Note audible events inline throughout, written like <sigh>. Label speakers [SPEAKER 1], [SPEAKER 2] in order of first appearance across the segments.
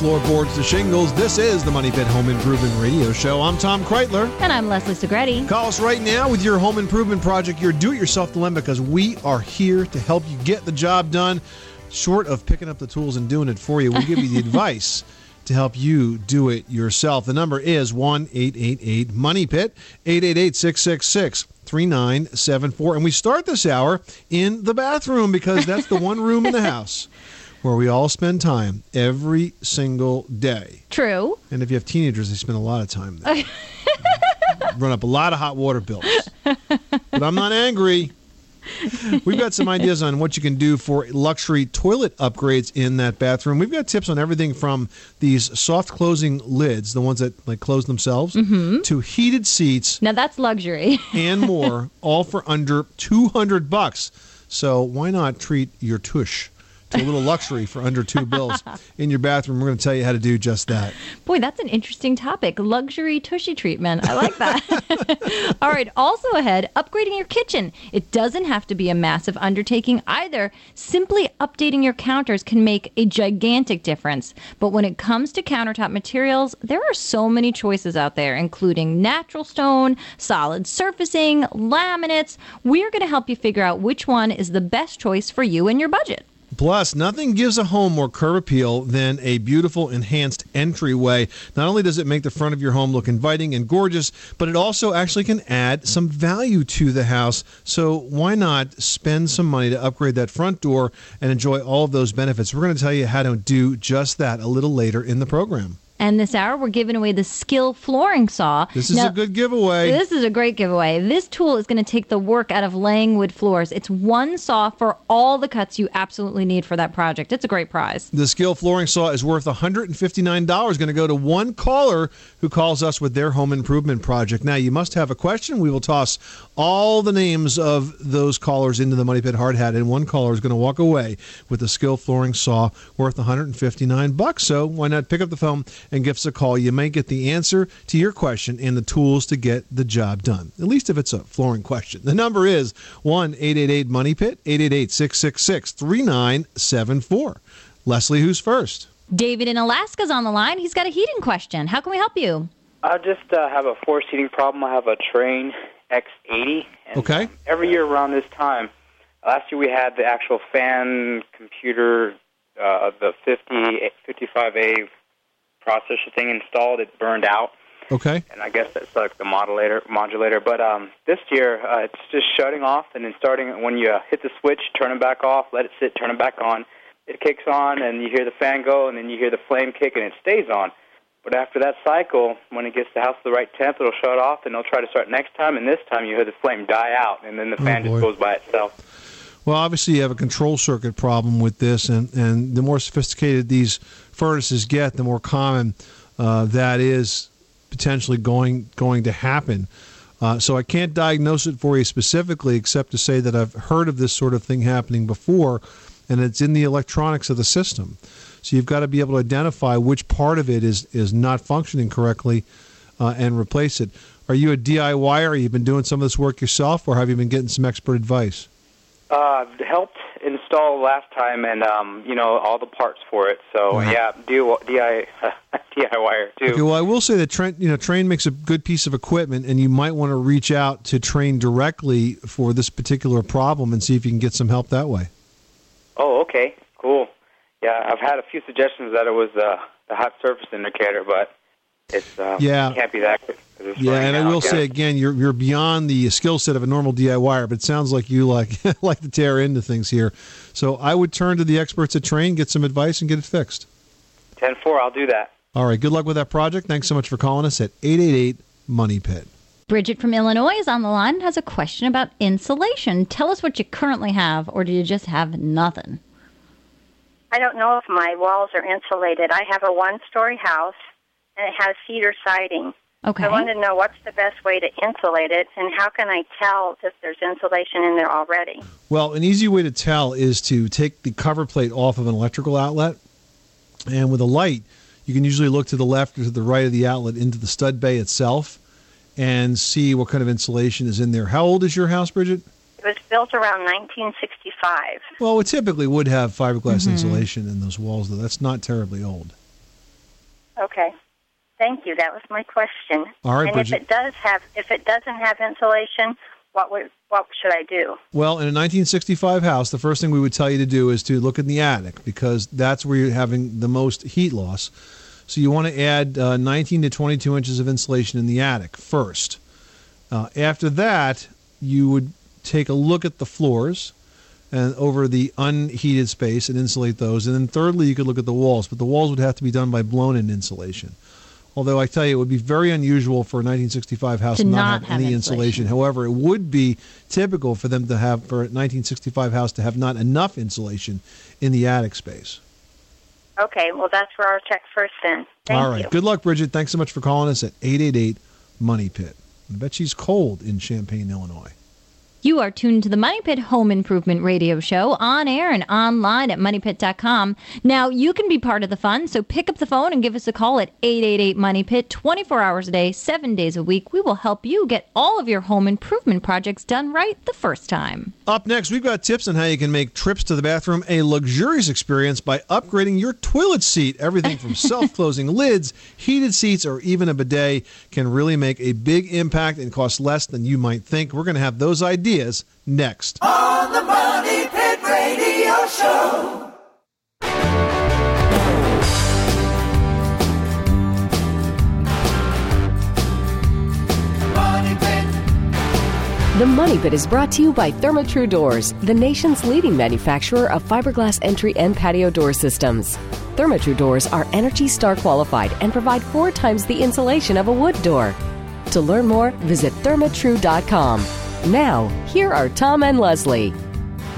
[SPEAKER 1] Floorboards to shingles, this is the Money Pit Home Improvement Radio Show. I'm Tom Kraeutler.
[SPEAKER 2] And I'm Leslie Segrete.
[SPEAKER 1] Call us right now with your home improvement project, your do it yourself dilemma, because we are here to help you get the job done. Short of picking up the tools and doing it for you, we give you the <laughs> advice to help you do it yourself. The number is 1 888 Money Pit, 888 666 3974. And we start this hour in the bathroom because that's the one room in the <laughs> house where we all spend time every single day.
[SPEAKER 2] True.
[SPEAKER 1] And if you have teenagers, they spend a lot of time there. <laughs> Run up a lot of hot water bills. But I'm not angry. We've got some ideas on what you can do for luxury toilet upgrades in that bathroom. We've got tips on everything from these soft closing lids, the ones that like close themselves, mm-hmm. to heated seats
[SPEAKER 2] Now that's luxury. <laughs>
[SPEAKER 1] and more, all for under 200 bucks. So why not treat your tush to a little luxury for under two bills in your bathroom? We're going to tell you how to do just that.
[SPEAKER 2] Boy, that's an interesting topic. Luxury tushy treatment. I like that. <laughs> All right. Also ahead, upgrading your kitchen. It doesn't have to be a massive undertaking either. Simply updating your counters can make a gigantic difference. But when it comes to countertop materials, there are so many choices out there, including natural stone, solid surfacing, laminates. We're going to help you figure out which one is the best choice for you and your budget.
[SPEAKER 1] Plus, nothing gives a home more curb appeal than a beautiful enhanced entryway. Not only does it make the front of your home look inviting and gorgeous, but it also actually can add some value to the house. So, why not spend some money to upgrade that front door and enjoy all of those benefits? We're going to tell you how to do just that a little later in the program.
[SPEAKER 2] And this hour, we're giving away the Skil Flooring Saw.
[SPEAKER 1] This is
[SPEAKER 2] Now-
[SPEAKER 1] a good giveaway.
[SPEAKER 2] This is a great giveaway. This tool is going to take the work out of laying wood floors. It's one saw for all the cuts you absolutely need for that project. It's a great prize.
[SPEAKER 1] The Skil Flooring Saw is worth $159. Going to go to one caller who calls us with their home improvement project. Now, you must have a question. We will toss all the names of those callers into the Money Pit Hard Hat, and one caller is going to walk away with a Skil Flooring Saw worth 159 bucks. So why not pick up the phone and give us a call? You may get the answer to your question and the tools to get the job done, at least if it's a flooring question. The number is 1 888 Money Pit, 888 666 3974. Leslie, who's first?
[SPEAKER 2] David in Alaska's on the line. He's got a heating question. How can we help you?
[SPEAKER 3] I just uh, have a force heating problem. I have a Trane X80. And
[SPEAKER 1] Okay.
[SPEAKER 3] every year around this time, last year we had the actual fan computer, uh, the 50, 55A processor thing installed. It burned out,
[SPEAKER 1] Okay.
[SPEAKER 3] and I guess that's like the modulator. Modulator, but um, this year uh, it's just shutting off and then starting when you uh, hit the switch, turn it back off, let it sit, turn it back on. It kicks on, and you hear the fan go, and then you hear the flame kick, and it stays on. But after that cycle, when it gets the house to the right temp, it'll shut off, and it'll try to start next time. And this time, you hear the flame die out, and then the
[SPEAKER 1] Oh,
[SPEAKER 3] fan just goes by itself.
[SPEAKER 1] Well, obviously, you have a control circuit problem with this, and, and the more sophisticated these furnaces get, the more common uh, that is potentially going going to happen. Uh, so I can't diagnose it for you specifically, except to say that I've heard of this sort of thing happening before, and it's in the electronics of the system. So you've got to be able to identify which part of it is is not functioning correctly, uh, and replace it. Are you a DIYer? Have you been doing some of this work yourself, or have you been getting some expert advice?
[SPEAKER 3] Uh, helped install last time, and um, you know all the parts for it. So
[SPEAKER 1] Right.
[SPEAKER 3] yeah, do DI <laughs> DIYer too.
[SPEAKER 1] Okay, well, I will say that Trane, you know, Trane makes a good piece of equipment, and you might want to reach out to Trane directly for this particular problem and see if you can get some help that way.
[SPEAKER 3] Oh, okay, cool. Yeah, I've had a few suggestions that it was uh, the hot surface indicator, but It's uh,
[SPEAKER 1] Yeah.
[SPEAKER 3] it can't be that good. 'cause
[SPEAKER 1] Yeah,
[SPEAKER 3] running
[SPEAKER 1] and I will
[SPEAKER 3] yeah.
[SPEAKER 1] say again, you're you're beyond the skill set of a normal DIYer, but it sounds like you like <laughs> like to tear into things here. So I would turn to the experts at Trane, get some advice, and get it fixed.
[SPEAKER 3] 10-4, I'll do that.
[SPEAKER 1] All right, good luck with that project. Thanks so much for calling us at 888 Money Pit.
[SPEAKER 2] Bridget from Illinois is on the line and has a question about insulation. Tell us what you currently have, or do you just have nothing?
[SPEAKER 4] I don't know if my walls are insulated. I have a one-story house, and it has cedar siding.
[SPEAKER 2] Okay.
[SPEAKER 4] I want to know what's the best way to insulate it, and how can I tell if there's insulation in there already?
[SPEAKER 1] Well, an easy way to tell is to take the cover plate off of an electrical outlet, and with a light, you can usually look to the left or to the right of the outlet into the stud bay itself and see what kind of insulation is in there. How old is your house, Bridget?
[SPEAKER 4] It was built around 1965.
[SPEAKER 1] Well, it typically would have fiberglass insulation in those walls, though. That's not terribly old.
[SPEAKER 4] Okay. Thank you. That was my question.
[SPEAKER 1] All right,
[SPEAKER 4] and
[SPEAKER 1] Bridget.
[SPEAKER 4] if it does have, if it doesn't have insulation, what would, what should I do?
[SPEAKER 1] Well, in a 1965 house, the first thing we would tell you to do is to look in the attic because that's where you're having the most heat loss. So you want to add uh, 19 to 22 inches of insulation in the attic first. Uh, after that, you would take a look at the floors and over the unheated space and insulate those. And then thirdly, you could look at the walls, but the walls would have to be done by blown-in insulation. Although I tell you, it would be very unusual for a 1965 house
[SPEAKER 2] To
[SPEAKER 1] to not,
[SPEAKER 2] not
[SPEAKER 1] have,
[SPEAKER 2] have
[SPEAKER 1] any
[SPEAKER 2] insulation.
[SPEAKER 1] insulation. However, it would be typical for them to have for a 1965 house to have not enough insulation in the attic space.
[SPEAKER 4] Okay. Well, that's where I'll check first then. Thank
[SPEAKER 1] All right.
[SPEAKER 4] you.
[SPEAKER 1] Good luck, Bridget. Thanks so much for calling us at 888 Money Pit. I bet she's cold in Champaign, Illinois.
[SPEAKER 2] You are tuned to the Money Pit Home Improvement Radio Show on air and online at moneypit.com. Now, you can be part of the fun, so pick up the phone and give us a call at 888 Money Pit 24 hours a day, 7 days a week. We will help you get all of your home improvement projects done right the first time.
[SPEAKER 1] Up next, we've got tips on how you can make trips to the bathroom a luxurious experience by upgrading your toilet seat. Everything from <laughs> self closing lids, heated seats, or even a bidet can really make a big impact and cost less than you might think. We're going to have those ideas next.
[SPEAKER 5] On the Money Pit Radio Show.
[SPEAKER 6] The Money Pit is brought to you by Therma-Tru Doors, the nation's leading manufacturer of fiberglass entry and patio door systems. Therma-Tru doors are Energy Star qualified and provide four times the insulation of a wood door. To learn more, visit thermatru.com. Now, here are Tom and Leslie.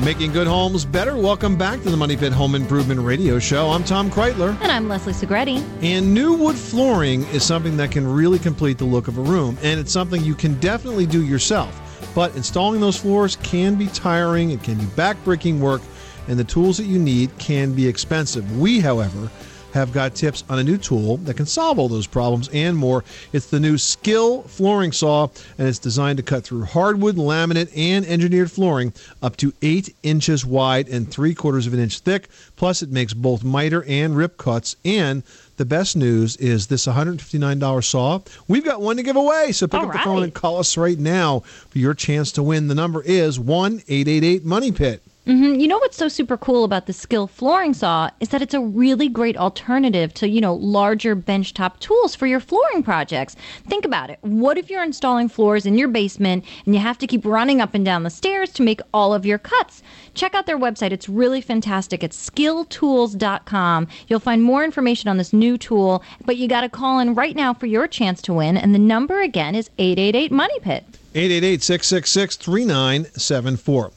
[SPEAKER 1] Making good homes better. Welcome back to the Money Pit Home Improvement Radio Show. I'm Tom Kraeutler.
[SPEAKER 2] And I'm Leslie Segrete.
[SPEAKER 1] And new wood flooring is something that can really complete the look of a room, and it's something you can definitely do yourself. But installing those floors can be tiring, it can be backbreaking work, and the tools that you need can be expensive. We, however, have got tips on a new tool that can solve all those problems and more. It's the new Skil flooring saw, and it's designed to cut through hardwood, laminate, and engineered flooring up to eight inches wide and three quarters of an inch thick. Plus, it makes both miter and rip cuts. And the best news is this $159 saw. We've got one to give away, so pick
[SPEAKER 2] All
[SPEAKER 1] up the phone and call us right now for your chance to win. The number is one eight eight eight Money Pit.
[SPEAKER 2] Hmm You know what's so super cool about the Skil flooring saw is that it's a really great alternative to, you know, larger benchtop tools for your flooring projects. Think about it. What if you're installing floors in your basement and you have to keep running up and down the stairs to make all of your cuts? Check out their website. It's really fantastic. It's skiltools.com. You'll find more information on this new tool, but you got to call in right now for your chance to win. And the number again is 888 Money Pit.
[SPEAKER 1] 888-666-3974.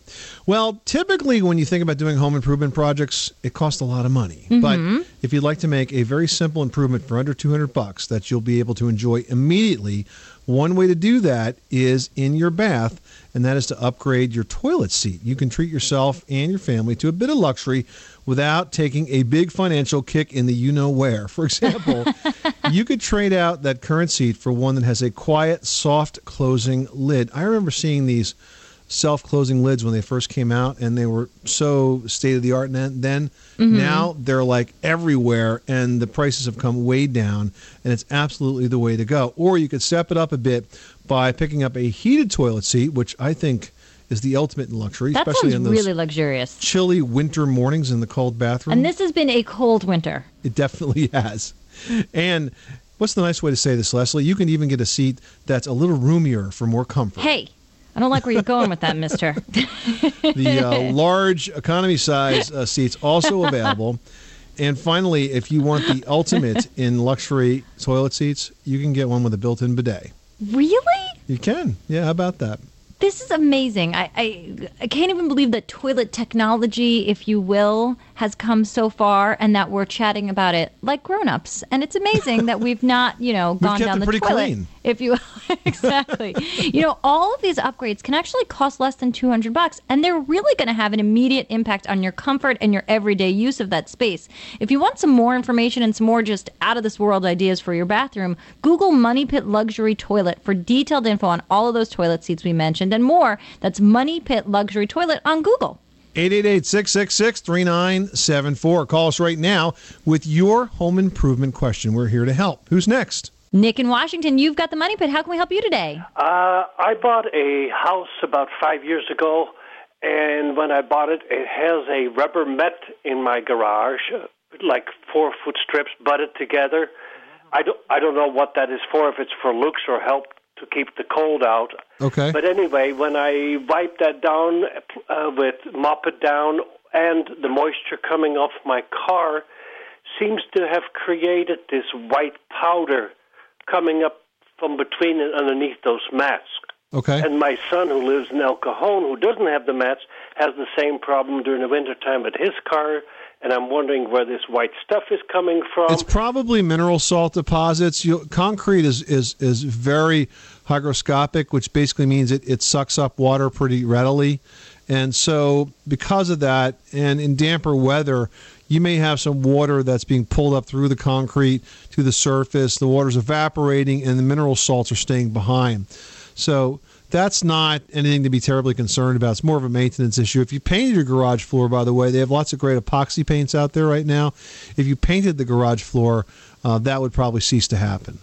[SPEAKER 1] Well, typically when you think about doing home improvement projects, it costs a lot of money. But mm-hmm. if you'd like to make a very simple improvement for under 200 bucks that you'll be able to enjoy immediately, one way to do that is in your bath, and that is to upgrade your toilet seat. You can treat yourself and your family to a bit of luxury without taking a big financial kick in the you know where. For example, <laughs> you could trade out that current seat for one that has a quiet, soft closing lid. I remember seeing these self closing lids when they first came out, and they were so state of the art then. then. Now they're like everywhere, and the prices have come way down, and it's absolutely the way to go. Or you could step it up a bit by picking up a heated toilet seat, which I think is the ultimate in luxury,
[SPEAKER 2] That
[SPEAKER 1] especially in those
[SPEAKER 2] really luxurious.
[SPEAKER 1] chilly winter mornings in the cold bathroom.
[SPEAKER 2] And this has been a cold winter.
[SPEAKER 1] It definitely <laughs> has. And What's the nice way to say this, Leslie? You can even get a seat that's a little roomier for more comfort.
[SPEAKER 2] Hey, I don't like where you're going with that, mister. <laughs>
[SPEAKER 1] The uh, large economy size uh, seats also available. And finally, if you want the ultimate in luxury toilet seats, you can get one with a built-in bidet.
[SPEAKER 2] really?
[SPEAKER 1] You can. Yeah, how about that?
[SPEAKER 2] This is amazing. I, I I can't even believe that toilet technology, if you will, has come so far, and that we're chatting about it like grown-ups. And it's amazing that we've <laughs> not, you know, gone down the toilet,
[SPEAKER 1] clean.
[SPEAKER 2] if you <laughs> exactly. you know, all of these upgrades can actually cost less than two hundred bucks, and they're really going to have an immediate impact on your comfort and your everyday use of that space. If you want some more information and some more just out of this world ideas for your bathroom, Google Money Pit Luxury Toilet for detailed info on all of those toilet seats we mentioned and more. That's Money Pit Luxury Toilet on Google.
[SPEAKER 1] 888-666-3974. Call us right now with your home improvement question. We're here to help. Who's next?
[SPEAKER 2] Nick in Washington, you've got the Money Pit. How can we help you today?
[SPEAKER 7] Uh, I bought a house about five years ago, and when I bought it, it has a rubber mat in my garage, uh, like four foot strips butted together. I don't, I don't know what that is for, if it's for looks or help to keep the cold out.
[SPEAKER 1] Okay.
[SPEAKER 7] But anyway, when I wipe that down uh, with mop it down, and the moisture coming off my car seems to have created this white powder coming up from between and underneath those mats.
[SPEAKER 1] Okay.
[SPEAKER 7] And my son, who lives in El Cajon, who doesn't have the mats, has the same problem during the wintertime with his car. And I'm wondering where this white stuff is coming from.
[SPEAKER 1] It's probably mineral salt deposits. You, concrete is, is, is very hygroscopic, which basically means it, it sucks up water pretty readily. And so, because of that, and in damper weather, you may have some water that's being pulled up through the concrete to the surface. The water's evaporating, and the mineral salts are staying behind. So, that's not anything to be terribly concerned about. It's more of a maintenance issue. If you painted your garage floor, by the way, they have lots of great epoxy paints out there right now. If you painted the garage floor, uh, that would probably cease to happen.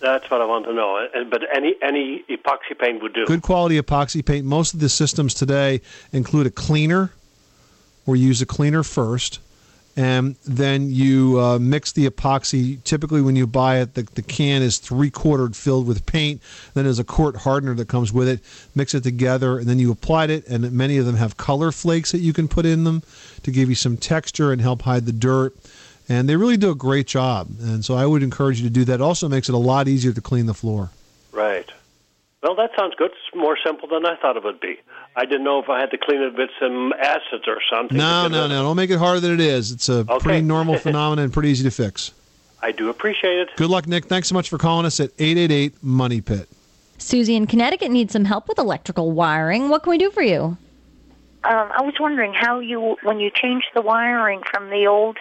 [SPEAKER 7] That's what I want to know. But any any epoxy paint would do.
[SPEAKER 1] Good quality epoxy paint. Most of the systems today include a cleaner, or you use a cleaner first, and then you uh, mix the epoxy. Typically, when you buy it, the, the can is three quartered filled with paint. Then there's a quart hardener that comes with it. Mix it together, and then you applied it. And many of them have color flakes that you can put in them to give you some texture and help hide the dirt. And they really do a great job. And so I would encourage you to do that. It also makes it a lot easier to clean the floor.
[SPEAKER 7] Right. Well, that sounds good. It's more simple than I thought it would be. I didn't know if I had to clean it with some acids or something.
[SPEAKER 1] No, no, no. Don't make it harder than it is. It's a
[SPEAKER 7] Okay.
[SPEAKER 1] pretty normal <laughs> phenomenon and pretty easy to fix.
[SPEAKER 7] I do appreciate it.
[SPEAKER 1] Good luck, Nick. Thanks so much for calling us at 888 Money Pit.
[SPEAKER 2] Susie in Connecticut needs some help with electrical wiring. What can we do for you?
[SPEAKER 8] Um, I was wondering how you, when you change the wiring from the old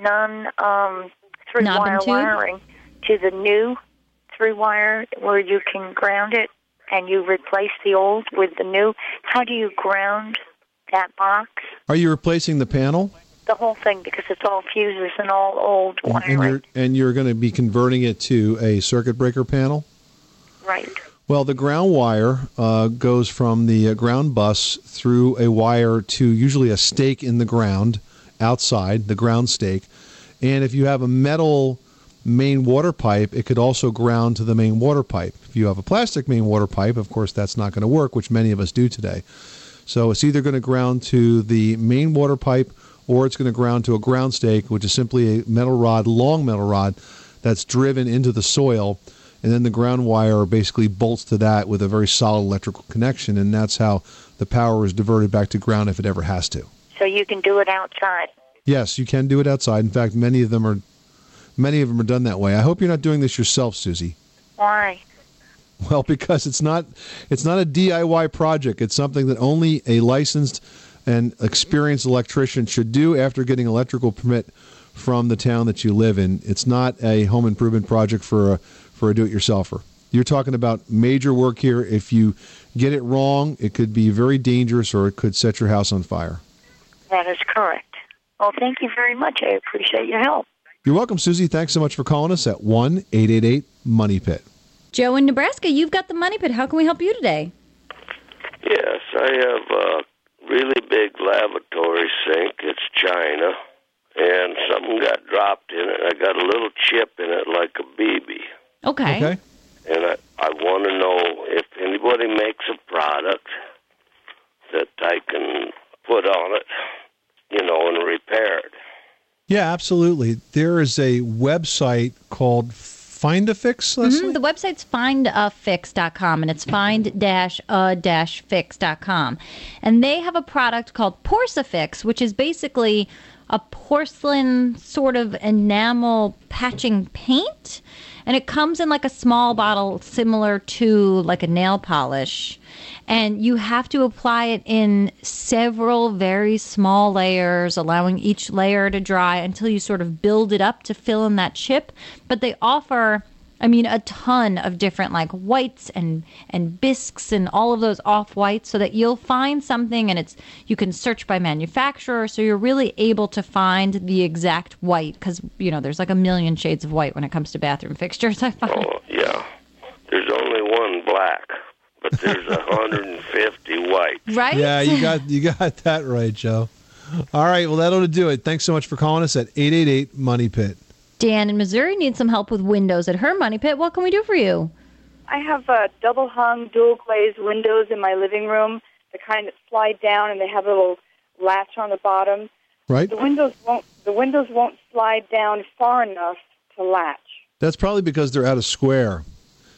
[SPEAKER 8] non um, three wire wiring to the new three wire, where you can ground it and you replace the old with the new. How do you ground that box?
[SPEAKER 1] Are you replacing the panel?
[SPEAKER 8] The whole thing because it's all fuses and all old
[SPEAKER 1] And
[SPEAKER 8] wiring.
[SPEAKER 1] you're and you're going to be converting it to a circuit breaker panel?
[SPEAKER 8] right.
[SPEAKER 1] Well, the ground wire uh, goes from the uh, ground bus through a wire to usually a stake in the ground outside, the ground stake. And if you have a metal main water pipe, it could also ground to the main water pipe. If you have a plastic main water pipe, of course, that's not going to work, which many of us do today. So it's either going to ground to the main water pipe or it's going to ground to a ground stake, which is simply a metal rod, long metal rod, that's driven into the soil. And then the ground wire basically bolts to that with a very solid electrical connection. And that's how the power is diverted back to ground if it ever has to.
[SPEAKER 8] So you can do it outside.
[SPEAKER 1] Yes, you can do it outside. In fact, many of them are many of them are done that way. I hope you're not doing this yourself, Susie.
[SPEAKER 8] Why?
[SPEAKER 1] Well, because it's not it's not a DIY project. It's something that only a licensed and experienced electrician should do after getting electrical permit from the town that you live in. It's not a home improvement project for a for a do-it-yourselfer. You're talking about major work here. If you get it wrong, it could be very dangerous or it could set your house on fire.
[SPEAKER 8] That is correct. Well, thank you very much. I appreciate your help.
[SPEAKER 1] You're welcome, Susie. Thanks so much for calling us at 1 888 Money Pit.
[SPEAKER 2] Joe in Nebraska, you've got the Money Pit. How can we help you today?
[SPEAKER 9] Yes, I have a really big lavatory sink. It's China, and something got dropped in it. I got a little chip in it like a BB.
[SPEAKER 2] Okay.
[SPEAKER 1] Okay.
[SPEAKER 9] And I, I want to know if anybody makes a product that I can put on it, you know, and repair it.
[SPEAKER 1] Yeah, absolutely. There is a website called Find a Fix, Leslie?
[SPEAKER 2] Mhm. The website's findafix.com and it's find-a-fix.com. And they have a product called Porc-A-Fix, which is basically a porcelain sort of enamel patching paint. And it comes in like a small bottle similar to like a nail polish. And you have to apply it in several very small layers, allowing each layer to dry until you sort of build it up to fill in that chip. But they offer I mean, a ton of different like whites and and bisques and all of those off whites, so that you'll find something and it's you can search by manufacturer, so you're really able to find the exact white because you know there's like a million shades of white when it comes to bathroom <laughs> fixtures. I find.
[SPEAKER 9] Oh, yeah. There's only one black, but there's a 150 white.
[SPEAKER 2] Right?
[SPEAKER 1] Yeah, you got you got that right, Joe. All right, well that'll do it. Thanks so much for calling us at 888 Money Pit.
[SPEAKER 2] Dan in Missouri needs some help with windows at her money pit. What can we do for you?
[SPEAKER 10] I have uh, double hung, dual glazed windows in my living room, the kind that slide down and they have a little latch on the bottom.
[SPEAKER 1] Right?
[SPEAKER 10] The windows won't the windows won't slide down far enough to latch.
[SPEAKER 1] That's probably because they're out of square.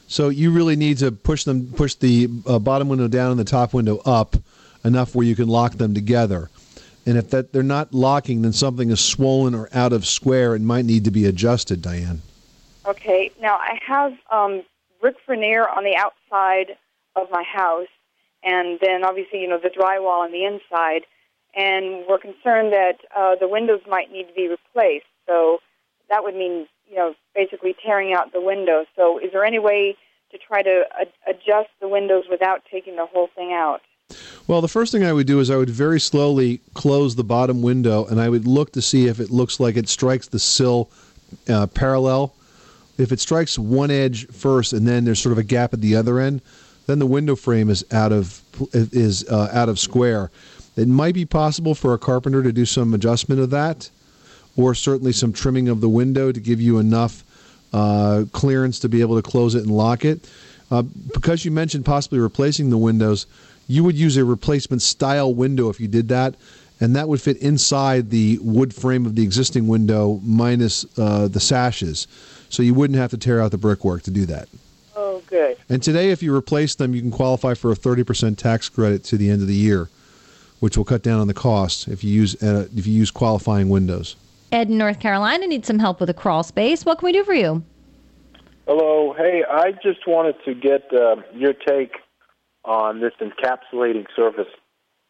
[SPEAKER 1] So you really need to push them, push the uh, bottom window down and the top window up enough where you can lock them together. And if that they're not locking, then something is swollen or out of square and might need to be adjusted. Diane.
[SPEAKER 10] Okay. Now I have um, brick veneer on the outside of my house, and then obviously you know the drywall on the inside, and we're concerned that uh, the windows might need to be replaced. So that would mean you know basically tearing out the windows. So is there any way to try to ad- adjust the windows without taking the whole thing out?
[SPEAKER 1] Well, the first thing I would do is I would very slowly close the bottom window, and I would look to see if it looks like it strikes the sill uh, parallel. If it strikes one edge first, and then there's sort of a gap at the other end, then the window frame is out of is uh, out of square. It might be possible for a carpenter to do some adjustment of that, or certainly some trimming of the window to give you enough uh, clearance to be able to close it and lock it. Uh, because you mentioned possibly replacing the windows, you would use a replacement style window if you did that, and that would fit inside the wood frame of the existing window minus uh, the sashes. So you wouldn't have to tear out the brickwork to do that.
[SPEAKER 10] Oh, good.
[SPEAKER 1] And today, if you replace them, you can qualify for a 30% tax credit to the end of the year, which will cut down on the cost if you use uh, if you use qualifying windows.
[SPEAKER 2] Ed in North Carolina needs some help with a crawl space. What can we do for you?
[SPEAKER 11] Hello. Hey, I just wanted to get uh, your take on this encapsulating surface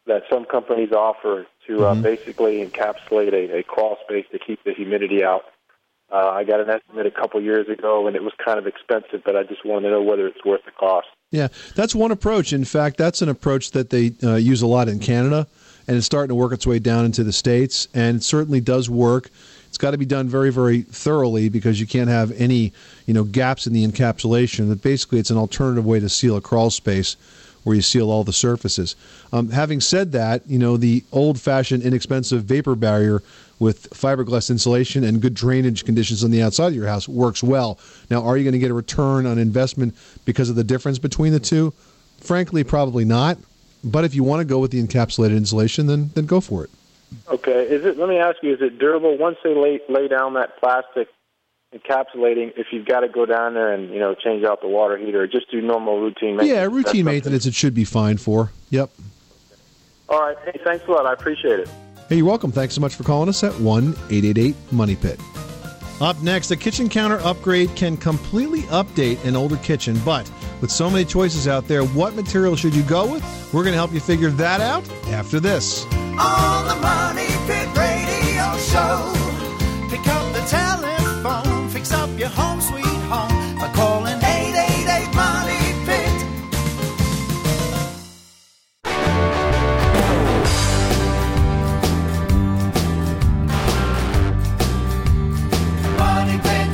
[SPEAKER 11] that some companies offer to uh, basically encapsulate a, a crawl space to keep the humidity out. Uh, I got an estimate a couple years ago, and it was kind of expensive, but I just wanted to know whether it's worth the cost.
[SPEAKER 1] Yeah, that's one approach. In fact, that's an approach that they uh, use a lot in Canada, and it's starting to work its way down into the states. And it certainly does work. It's got to be done very, very thoroughly because you can't have any, you know, gaps in the encapsulation. But basically, it's an alternative way to seal a crawl space, where you seal all the surfaces. Um, having said that, you know, the old-fashioned, inexpensive vapor barrier with fiberglass insulation and good drainage conditions on the outside of your house works well. Now, are you going to get a return on investment because of the difference between the two? Frankly, probably not. But if you want to go with the encapsulated insulation, then then go for it.
[SPEAKER 11] Okay. Is it? Let me ask you: Is it durable once they lay lay down that plastic encapsulating? If you've got to go down there and you know change out the water heater, just do normal routine maintenance.
[SPEAKER 1] Yeah, routine maintenance it should be fine for. Yep.
[SPEAKER 11] All right. Hey, thanks a lot. I appreciate it.
[SPEAKER 1] Hey, you're welcome. Thanks so much for calling us at 1 888 Money Pit. Up next, a kitchen counter upgrade can completely update an older kitchen, but with so many choices out there, what material should you go with? We're going to help you figure that out after this.
[SPEAKER 5] On the Money Pit Radio Show. Pick up the telephone, fix your home sweet home by calling 888 Money Pit. Money Pit.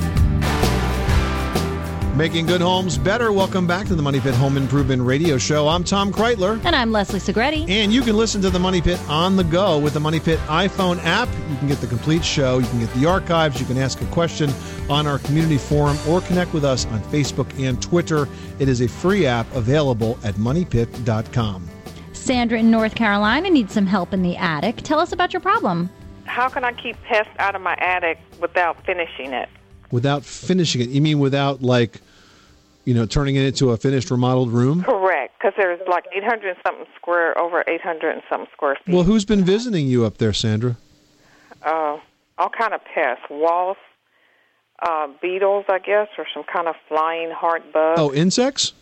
[SPEAKER 1] Making good homes better. Welcome back to the Money Pit Home Improvement Radio Show. I'm Tom Kraeutler.
[SPEAKER 2] And I'm Leslie Segrete.
[SPEAKER 1] And you can listen to the Money Pit on the go with the Money Pit iPhone app. You can get the complete show, you can get the archives, you can ask a question on our community forum, or connect with us on Facebook and Twitter. It is a free app available at moneypit.com.
[SPEAKER 2] Sandra in North Carolina needs some help in the attic. Tell us about your problem.
[SPEAKER 12] How can I keep pests out of my attic without finishing it?
[SPEAKER 1] Without finishing it, you mean without like, you know, turning it into a finished remodeled room?
[SPEAKER 12] Correct, because there's like 800 and something square, over 800 and something square feet.
[SPEAKER 1] Well, who's been visiting you up there, Sandra?
[SPEAKER 12] uh, all kind of pests, wasps, uh, beetles, I guess, or some kind of flying heart bug.
[SPEAKER 1] Oh, insects?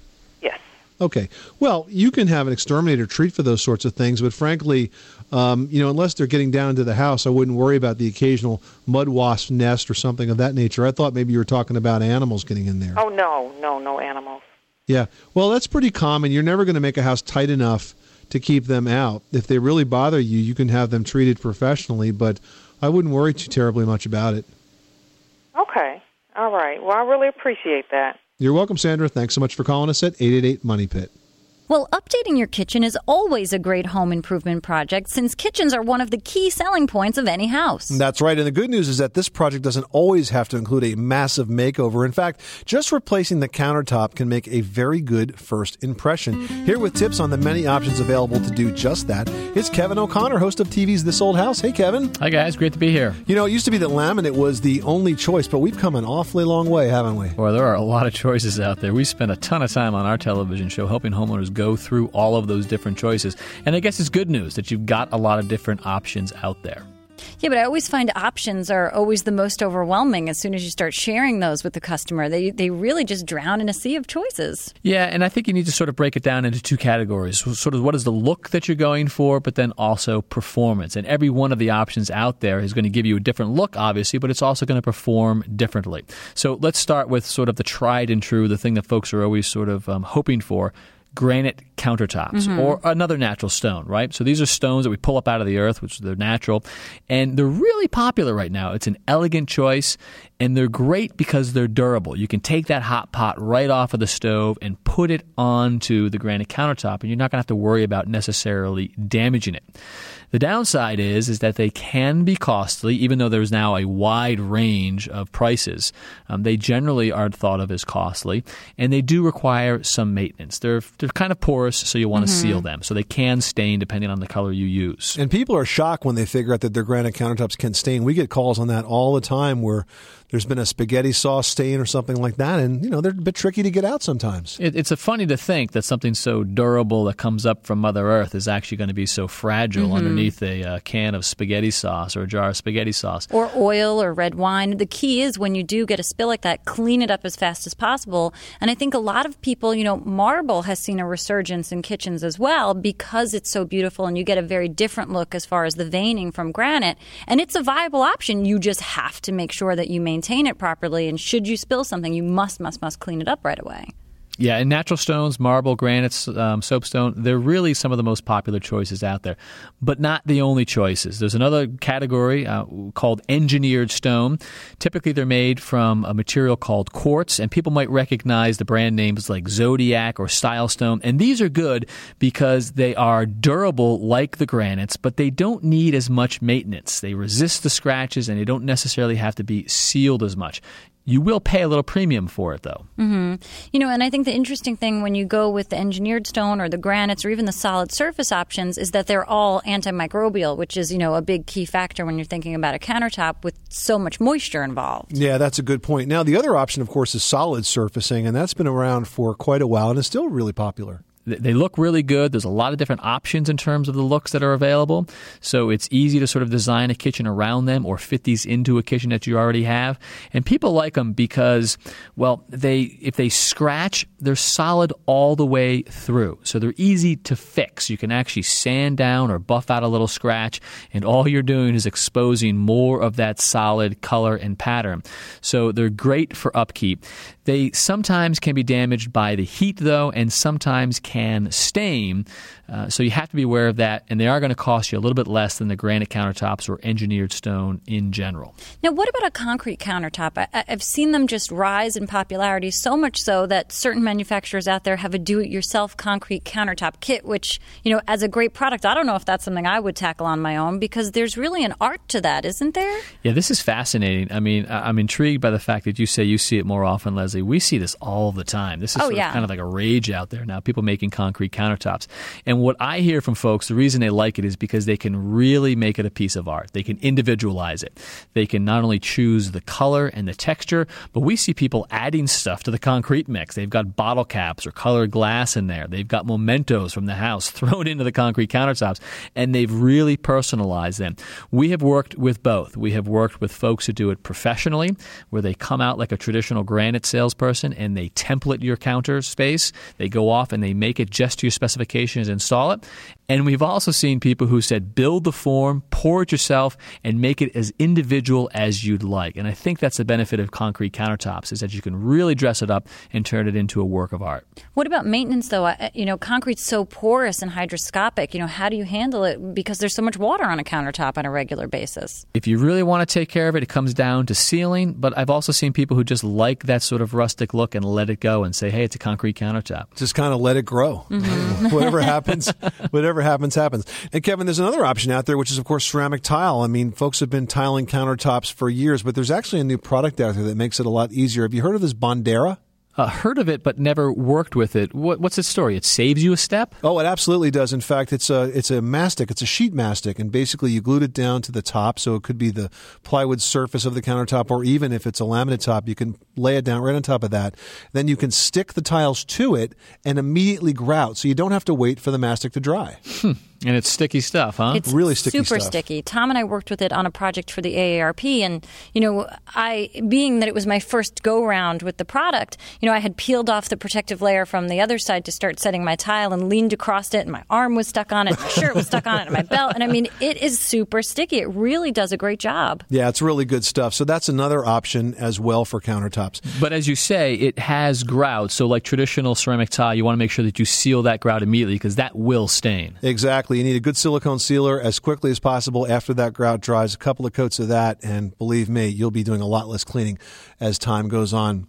[SPEAKER 12] Yes.
[SPEAKER 1] Okay. Well, you can have an exterminator treat for those sorts of things, but frankly, um, you know, unless they're getting down into the house, I wouldn't worry about the occasional mud wasp nest or something of that nature. I thought maybe you were talking about animals getting in there.
[SPEAKER 12] Oh no, no, no animals.
[SPEAKER 1] Yeah. Well, that's pretty common. You're never going to make a house tight enough to keep them out. If they really bother you, you can have them treated professionally, but I wouldn't worry too terribly much about it.
[SPEAKER 12] Okay. All right. Well, I really appreciate that.
[SPEAKER 1] You're welcome, Sandra. Thanks so much for calling us at 888 Money Pit.
[SPEAKER 2] Well, updating your kitchen is always a great home improvement project since kitchens are one of the key selling points of any house.
[SPEAKER 1] That's right. And the good news is that this project doesn't always have to include a massive makeover. In fact, just replacing the countertop can make a very good first impression. Here with tips on the many options available to do just that, it's Kevin O'Connor, host of TV's This Old House. Hey, Kevin.
[SPEAKER 13] Hi, guys. Great to be here.
[SPEAKER 1] You know, it used to be that laminate was the only choice, but we've come an awfully long way, haven't we?
[SPEAKER 13] Well, there are a lot of choices out there. We spend a ton of time on our television show helping homeowners go through all of those different choices. And I guess it's good news that you've got a lot of different options out there.
[SPEAKER 2] Yeah, but I always find options are always the most overwhelming as soon as you start sharing those with the customer. They, they really just drown in a sea of choices.
[SPEAKER 13] Yeah, and I think you need to sort of break it down into two categories. Sort of what is the look that you're going for, but then also performance. And every one of the options out there is going to give you a different look, obviously, but it's also going to perform differently. So let's start with sort of the tried and true, the thing that folks are always sort of um, hoping for granite countertops
[SPEAKER 14] Mhm.
[SPEAKER 13] or another natural stone, right? So these are stones that we pull up out of the earth, which they're natural, and they're really popular right now. It's an elegant choice, and they're great because they're durable. You can take that hot pot right off of the stove and put it onto the granite countertop, and you're not going to have to worry about necessarily damaging it. The downside is is that they can be costly, even though there's now a wide range of prices. Um, they generally are thought of as costly, and they do require some maintenance. They're they're kind of porous, so you want to
[SPEAKER 1] Mhm.
[SPEAKER 13] seal them, so they can stain depending on the color you use.
[SPEAKER 1] And people are shocked when they figure out that their granite countertops can stain. We get calls on that all the time where there's been a spaghetti sauce stain or something like that, and you know they're a bit tricky to get out sometimes.
[SPEAKER 13] It, it's a funny to think that something so durable that comes up from Mother Earth is actually going to be so fragile
[SPEAKER 2] Mhm.
[SPEAKER 13] underneath a uh, can of spaghetti sauce or a jar of spaghetti sauce.
[SPEAKER 2] Or oil or red wine. The key is when you do get a spill like that, clean it up as fast as possible. And I think a lot of people, you know, marble has seen a resurgence in kitchens as well because it's so beautiful and you get a very different look as far as the veining from granite. And it's a viable option. You just have to make sure that you maintain it properly. And should you spill something, you must, must, must clean it up right away.
[SPEAKER 13] Yeah, and natural stones, marble, granites, um, soapstone, they're really some of the most popular choices out there, but not the only choices. There's another category uh, called engineered stone. Typically, they're made from a material called quartz, and people might recognize the brand names like Zodiaq or Silestone. And these are good because they are durable like the granites, but they don't need as much maintenance. They resist the scratches, and they don't necessarily have to be sealed as much. You will pay a little premium for it, though.
[SPEAKER 2] hmm You know, and I think the interesting thing when you go with the engineered stone or the granites or even the solid surface options is that they're all antimicrobial, which is, you know, a big key factor when you're thinking about a countertop with so much moisture involved.
[SPEAKER 1] Yeah, that's a good point. Now, the other option, of course, is solid surfacing, and that's been around for quite a while and is still really popular.
[SPEAKER 13] Th- They look really good. There's a lot of different options in terms of the looks that are available. So it's easy to sort of design a kitchen around them or fit these into a kitchen that you already have. And people like them because, well, they if they scratch, they're solid all the way through. So they're easy to fix. You can actually sand down or buff out a little scratch, and all you're doing is exposing more of that solid color and pattern. So they're great for upkeep. They sometimes can be damaged by the heat, though, and sometimes stain. Uh, so you have to be aware of that, and they are going to cost you a little bit less than the granite countertops or engineered stone in general.
[SPEAKER 14] Now, what about a concrete countertop? I, I've seen them just rise in popularity so much so that certain manufacturers out there have a do-it-yourself concrete countertop kit, which you know, as a great product, I don't know if that's something I would tackle on my own because there's really an art to that, isn't there?
[SPEAKER 13] Yeah, this is fascinating. I mean, I'm intrigued by the fact that you say you see it more often, Leslie. We see this all the time. This is
[SPEAKER 14] Oh, yeah.
[SPEAKER 13] kind of like a rage out there now, people making concrete countertops. And what I hear from folks, the reason they like it is because they can really make it a piece of art. They can individualize it. They can not only choose the color and the texture, but we see people adding stuff to the concrete mix. They've got bottle caps or colored glass in there. They've got mementos from the house <laughs> thrown into the concrete countertops, and they've really personalized them. We have worked with both. We have worked with folks who do it professionally, where they come out like a traditional granite salesperson and they template your counter space. They go off and they make it just to your specifications, install it. And we've also seen people who said, build the form, pour it yourself, and make it as individual as you'd like. And I think that's the benefit of concrete countertops is that you can really dress it up and turn it into a work of art.
[SPEAKER 14] What about maintenance, though? You know, concrete's so porous and hydroscopic. You know, how do you handle it because there's so much water on a countertop on a regular basis?
[SPEAKER 13] If you really want to take care of it, it comes down to sealing. But I've also seen people who just like that sort of rustic look and let it go and say, hey, it's a concrete countertop.
[SPEAKER 1] Just kind of let it grow.
[SPEAKER 13] Mhm. <laughs>
[SPEAKER 1] whatever happens, <laughs> whatever happens, happens. And Kevin, there's another option out there, which is of course ceramic tile. I mean, folks have been tiling countertops for years, but there's actually a new product out there that makes it a lot easier. Have you heard of this Bondera?
[SPEAKER 13] Uh, heard of it, but never worked with it. What, what's its story? It saves you a step?
[SPEAKER 1] Oh, it absolutely does. In fact, it's a it's a mastic. It's a sheet mastic, and basically you glued it down to the top, so it could be the plywood surface of the countertop, or even if it's a laminate top, you can lay it down right on top of that. Then you can stick the tiles to it and immediately grout, so you don't have to wait for the mastic to dry.
[SPEAKER 13] And it's sticky stuff, huh?
[SPEAKER 14] It's
[SPEAKER 1] really sticky
[SPEAKER 14] super
[SPEAKER 1] stuff.
[SPEAKER 14] sticky. Tom and I worked with it on a project for the AARP, and you know, I being that it was my first go round with the product, you know, I had peeled off the protective layer from the other side to start setting my tile, and leaned across it, and my arm was stuck on it, my shirt was stuck on it, and my belt, and I mean, it is super sticky. It really does a great job.
[SPEAKER 1] Yeah, it's really good stuff. So that's another option as well for countertops.
[SPEAKER 13] But as you say, it has grout. So, like traditional ceramic tile, you want to make sure that you seal that grout immediately because that will stain.
[SPEAKER 1] Exactly. You need a good silicone sealer as quickly as possible after that grout dries. A couple of coats of that, and believe me, you'll be doing a lot less cleaning as time goes on.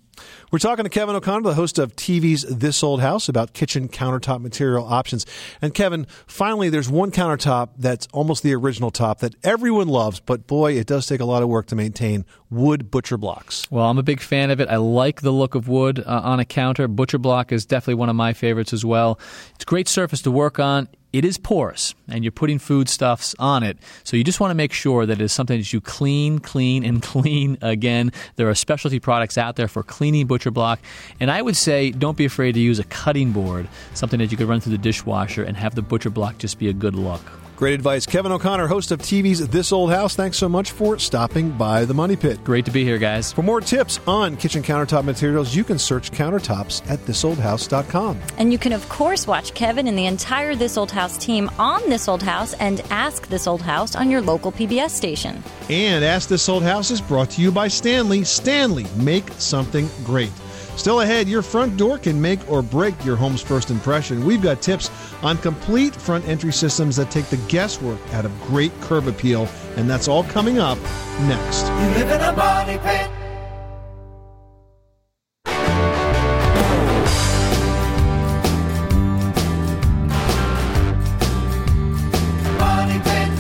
[SPEAKER 1] We're talking to Kevin O'Connor, the host of TV's This Old House, about kitchen countertop material options. And Kevin, finally, there's one countertop that's almost the original top that everyone loves, but boy, it does take a lot of work to maintain wood butcher blocks.
[SPEAKER 13] Well, I'm a big fan of it. I like the look of wood uh, on a counter. Butcher block is definitely one of my favorites as well. It's a great surface to work on. It is porous, and you're putting foodstuffs on it. So you just want to make sure that it is something that you clean, clean, and <laughs> clean again. There are specialty products out there for cleaning butcher block. And I would say don't be afraid to use a cutting board, something that you could run through the dishwasher and have the butcher block just be a good look.
[SPEAKER 1] Great advice. Kevin O'Connor, host of TV's This Old House, thanks so much for stopping by the Money Pit.
[SPEAKER 13] Great to be here, guys.
[SPEAKER 1] For more tips on kitchen countertop materials, you can search countertops at thisoldhouse.com.
[SPEAKER 14] And you can, of course, watch Kevin and the entire This Old House team on This Old House and Ask This Old House on your local PBS station.
[SPEAKER 1] And Ask This Old House is brought to you by Stanley. Stanley, make something great. Still ahead, your front door can make or break your home's first impression. We've got tips on complete front entry systems that take the guesswork out of great curb appeal, and that's all coming up next.
[SPEAKER 5] You live in a money pit. Money pit.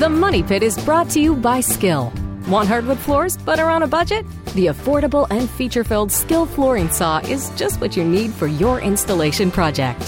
[SPEAKER 6] The Money Pit is brought to you by Skil. Want hardwood floors but are on a budget? The affordable and feature filled Skil flooring saw is just what you need for your installation project.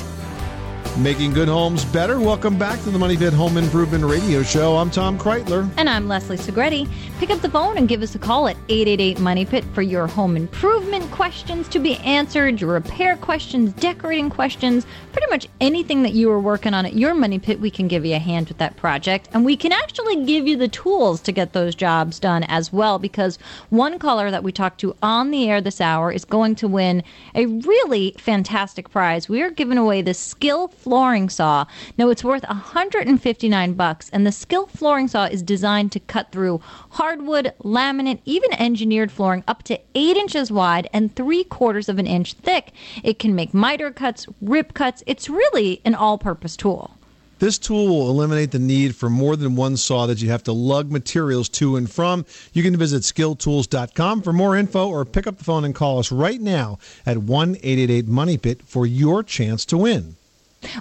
[SPEAKER 1] Making good homes better. Welcome back to the Money Pit Home Improvement Radio Show. I'm Tom Kraeutler.
[SPEAKER 2] And I'm Leslie Segrete. Pick up the phone and give us a call at 888 Money Pit for your home improvement questions to be answered, your repair questions, decorating questions, pretty much anything that you are working on at your Money Pit. We can give you a hand with that project. And we can actually give you the tools to get those jobs done as well because one caller that we talked to on the air this hour is going to win a really fantastic prize. We are giving away the Skil flooring saw. Now it's worth 159 bucks, and the Skil flooring saw is designed to cut through hardwood, laminate, even engineered flooring up to eight inches wide and three quarters of an inch thick. It can make miter cuts, rip cuts. It's really an all-purpose tool.
[SPEAKER 1] This tool will eliminate the need for more than one saw that you have to lug materials to and from. You can visit skiltools.com for more info or pick up the phone and call us right now at 1 888 Money Pit for your chance to win.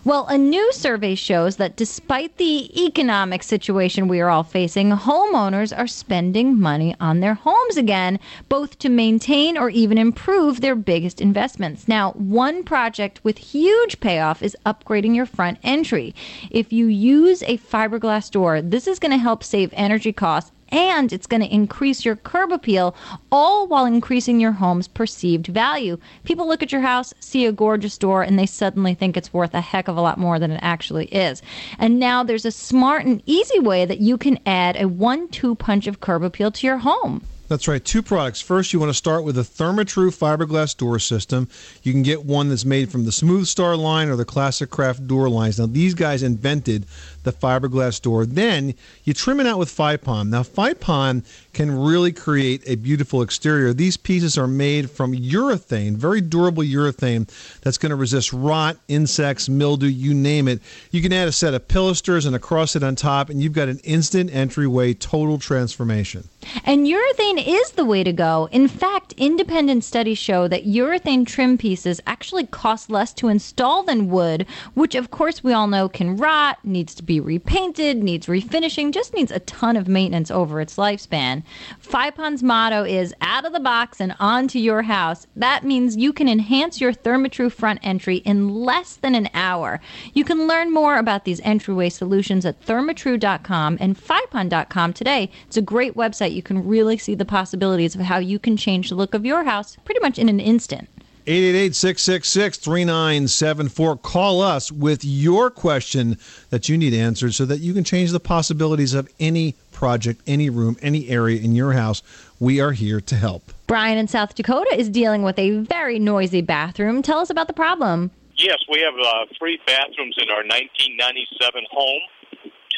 [SPEAKER 2] Well, a new survey shows that despite the economic situation we are all facing, homeowners are spending money on their homes again, both to maintain or even improve their biggest investments. Now, one project with huge payoff is upgrading your front entry. If you use a fiberglass door, this is going to help save energy costs and it's going to increase your curb appeal, all while increasing your home's perceived value. People look at your house, see a gorgeous door, and they suddenly think it's worth a heck of a lot more than it actually is. And now there's a smart and easy way that you can add a one two punch of curb appeal to your home.
[SPEAKER 1] That's right. Two products. First, you want to start with a Therma-Tru fiberglass door system. You can get one that's made from the Smooth Star line or the Classic Craft door lines. Now, these guys invented the fiberglass door. Then you trim it out with Fypon. Now, Fypon can really create a beautiful exterior. These pieces are made from urethane, very durable urethane that's going to resist rot, insects, mildew, you name it. You can add a set of pilasters and a crosshead on top, and you've got an instant entryway, total transformation.
[SPEAKER 2] And urethane is the way to go. In fact, independent studies show that urethane trim pieces actually cost less to install than wood, which of course we all know can rot, needs to be repainted, needs refinishing, just needs a ton of maintenance over its lifespan. Fypon's motto is out of the box and onto your house. That means you can enhance your Therma-Tru front entry in less than an hour. You can learn more about these entryway solutions at thermatru.com and fypon.com today. It's a great website. You can really see the possibilities of how you can change the look of your house pretty much in an instant.
[SPEAKER 1] 888 666 3974. Call us with your question that you need answered so that you can change the possibilities of any project, any room, any area in your house. We are here to help.
[SPEAKER 2] Brian in South Dakota is dealing with a very noisy bathroom. Tell us about the problem.
[SPEAKER 15] Yes, we have uh, three bathrooms in our 1997 home,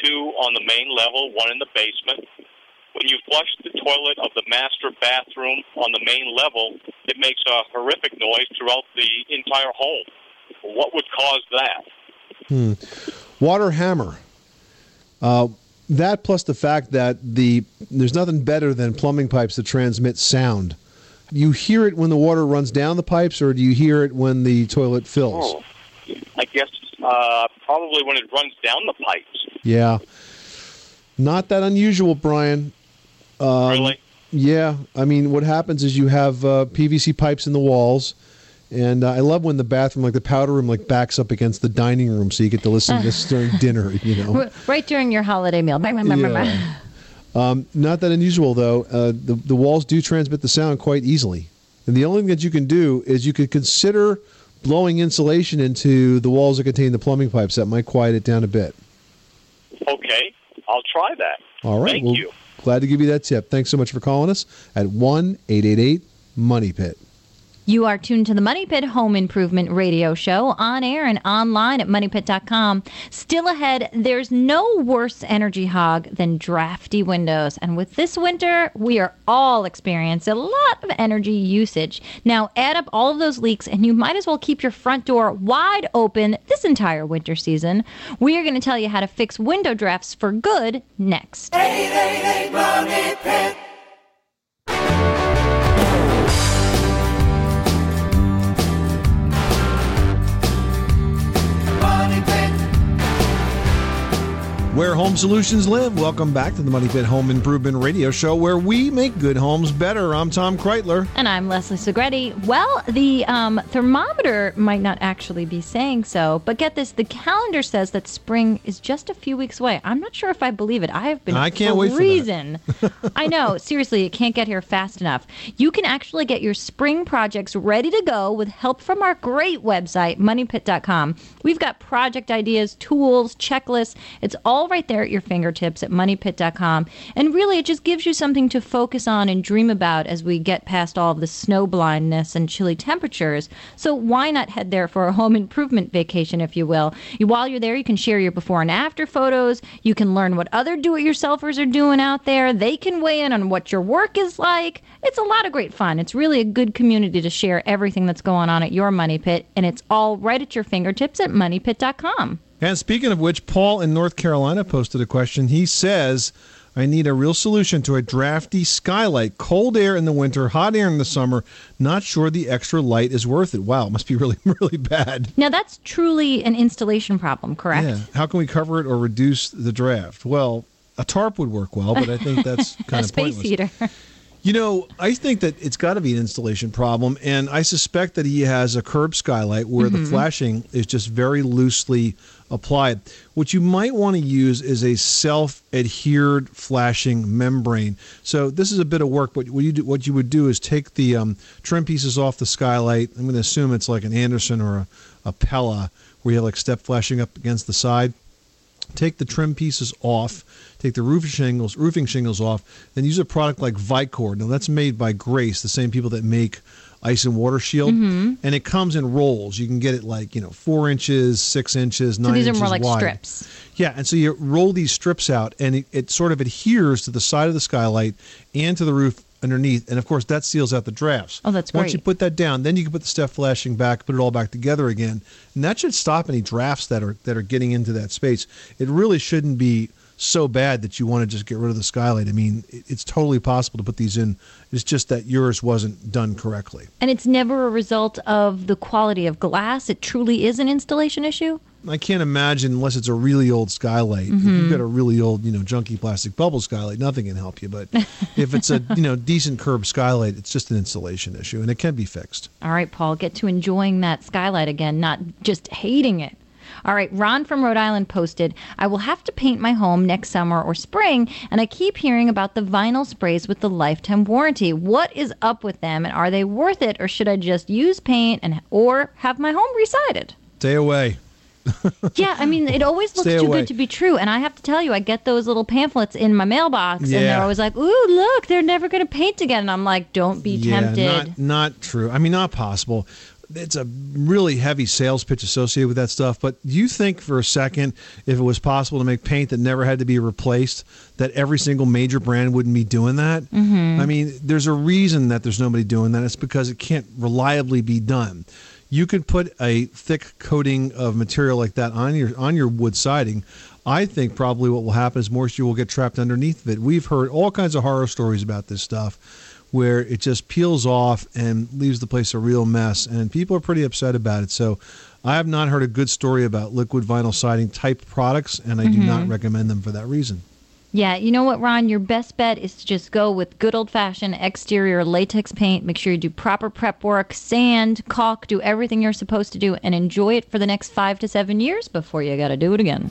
[SPEAKER 15] two on the main level, one in the basement. When you flush the toilet of the master bathroom on the main level, it makes a horrific noise throughout the entire home. What would cause that?
[SPEAKER 1] Hmm. Water hammer. Uh, that plus the fact that the there's nothing better than plumbing pipes that transmit sound. You hear it when the water runs down the pipes, or do you hear it when the toilet fills?
[SPEAKER 15] Oh, I guess uh, probably when it runs down the pipes.
[SPEAKER 1] Yeah, not that unusual, Brian. Um,
[SPEAKER 15] Really?
[SPEAKER 1] Yeah, I mean, what happens is you have uh, PVC pipes in the walls, and uh, I love when the bathroom, like the powder room, like backs up against the dining room, so you get to listen to this <laughs> during dinner. You know,
[SPEAKER 2] Right during your holiday meal.
[SPEAKER 1] Yeah. Um, not that unusual though. Uh, the the walls do transmit the sound quite easily, and the only thing that you can do is you could consider blowing insulation into the walls that contain the plumbing pipes. That might quiet it down a bit.
[SPEAKER 15] Okay, I'll try that.
[SPEAKER 1] All right.
[SPEAKER 15] Thank
[SPEAKER 1] well,
[SPEAKER 15] you.
[SPEAKER 1] Glad to give you that tip. Thanks so much for calling us at one eight eight eight Money Pit.
[SPEAKER 2] You are tuned to the Money Pit Home Improvement Radio Show on air and online at moneypit.com. Still ahead, there's no worse energy hog than drafty windows. And with this winter, we are all experiencing a lot of energy usage. Now, add up all of those leaks, and you might as well keep your front door wide open this entire winter season. We are going to tell you how to fix window drafts for good next.
[SPEAKER 5] 888 Money Pit.
[SPEAKER 1] Where home solutions live. Welcome back to the Money Pit Home Improvement Radio Show, where we make good homes better. I'm Tom Kraeutler.
[SPEAKER 2] And I'm Leslie Segrete. Well, the um, thermometer might not actually be saying so, but get this: the calendar says that spring is just a few weeks away. I'm not sure if I believe it. I have been
[SPEAKER 1] I can't wait for that. <laughs>
[SPEAKER 2] I know, seriously, it can't get here fast enough. You can actually get your spring projects ready to go with help from our great website, moneypit.com. We've got project ideas, tools, checklists. It's all all right there at your fingertips at moneypit.com. And really, it just gives you something to focus on and dream about as we get past all of the snow blindness and chilly temperatures. So why not head there for a home improvement vacation, if you will? You, while you're there, you can share your before and after photos. You can learn what other do-it-yourselfers are doing out there. They can weigh in on what your work is like. It's a lot of great fun. It's really a good community to share everything that's going on at your Money Pit, and it's all right at your fingertips at moneypit.com.
[SPEAKER 1] And speaking of which, Paul in North Carolina posted a question. He says, I need a real solution to a drafty skylight. Cold air in the winter, hot air in the summer. Not sure the extra light is worth it. Wow, it must be <laughs> really, really bad.
[SPEAKER 2] Now, that's truly an installation problem, correct?
[SPEAKER 1] Yeah. How can we cover it or reduce the draft? Well, a tarp would work well, but I think that's <laughs> kind
[SPEAKER 2] a
[SPEAKER 1] of
[SPEAKER 2] space
[SPEAKER 1] pointless.
[SPEAKER 2] heater.
[SPEAKER 1] You know, I think that it's got to be an installation problem, and I suspect that he has a curb skylight where the
[SPEAKER 2] Mhm.
[SPEAKER 1] flashing is just very loosely applied. What you might want to use is a self-adhered flashing membrane. So this is a bit of work, but what you do, what you would do is take the um, trim pieces off the skylight. I'm going to assume it's like an Andersen or a, a Pella, where you have like step flashing up against the side take the trim pieces off, take the roofing shingles, roofing shingles off, then use a product like Vycor. Now that's made by Grace, the same people that make ice and water shield,
[SPEAKER 2] Mhm.
[SPEAKER 1] and it comes in rolls. You can get it like you know four inches, six inches, nine.
[SPEAKER 2] So these are
[SPEAKER 1] inches
[SPEAKER 2] more like
[SPEAKER 1] wide.
[SPEAKER 2] strips.
[SPEAKER 1] Yeah, and so you roll these strips out, and it, it sort of adheres to the side of the skylight and to the roof underneath, and of course that seals out the drafts.
[SPEAKER 2] Oh, that's great.
[SPEAKER 1] Once you put that down, then you can put the step flashing back, put it all back together again, and that should stop any drafts that are that are getting into that space. It really shouldn't be so bad that you want to just get rid of the skylight. I mean, it's totally possible to put these in. It's just that yours wasn't done correctly.
[SPEAKER 2] And it's never a result of the quality of glass. It truly is an installation issue.
[SPEAKER 1] I can't imagine unless it's a really old skylight. If
[SPEAKER 2] Mhm.
[SPEAKER 1] you've got a really old, you know, junky plastic bubble skylight, nothing can help you. But <laughs> if it's a, you know, decent curb skylight, it's just an installation issue and it can be fixed.
[SPEAKER 2] All right, Paul, get to enjoying that skylight again, not just hating it. All right, Ron from Rhode Island posted, I will have to paint my home next summer or spring, and I keep hearing about the vinyl sprays with the lifetime warranty. What is up with them, and are they worth it, or should I just use paint and or have my home resided?
[SPEAKER 1] Stay away. <laughs>
[SPEAKER 2] yeah, I mean, it always looks
[SPEAKER 1] Stay
[SPEAKER 2] too
[SPEAKER 1] away.
[SPEAKER 2] good to be true. And I have to tell you, I get those little pamphlets in my mailbox, and they're always like, "Ooh, look, they're never going to paint again." And I'm like, "Don't be tempted."
[SPEAKER 1] Not, not true. I mean, not possible. It's a really heavy sales pitch associated with that stuff. But do you think for a second, if it was possible to make paint that never had to be replaced, that every single major brand wouldn't be doing that?
[SPEAKER 2] Mhm.
[SPEAKER 1] I mean, there's a reason that there's nobody doing that. It's because it can't reliably be done. You could put a thick coating of material like that on your on your wood siding. I think probably what will happen is moisture will get trapped underneath of it. We've heard all kinds of horror stories about this stuff where it just peels off and leaves the place a real mess and people are pretty upset about it. So I have not heard a good story about liquid vinyl siding type products and I do not
[SPEAKER 2] Mhm.
[SPEAKER 1] recommend them for that reason.
[SPEAKER 2] Yeah, you know what, Ron? Your best bet is to just go with good old fashioned exterior latex paint. Make sure you do proper prep work, sand, caulk, do everything you're supposed to do, and enjoy it for the next five to seven years before you got to do it again.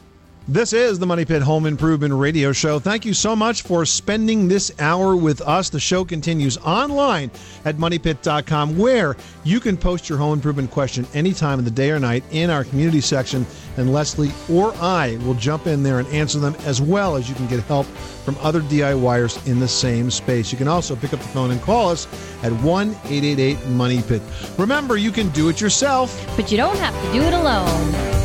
[SPEAKER 1] This is the Money Pit Home Improvement Radio Show. Thank you so much for spending this hour with us. The show continues online at moneypit.com where you can post your home improvement question anytime of the day or night in our community section, and Leslie or I will jump in there and answer them as well as you can get help from other DIYers in the same space. You can also pick up the phone and call us at 1 888 Money Pit. Remember, you can do it yourself.
[SPEAKER 2] But you don't have to do it alone.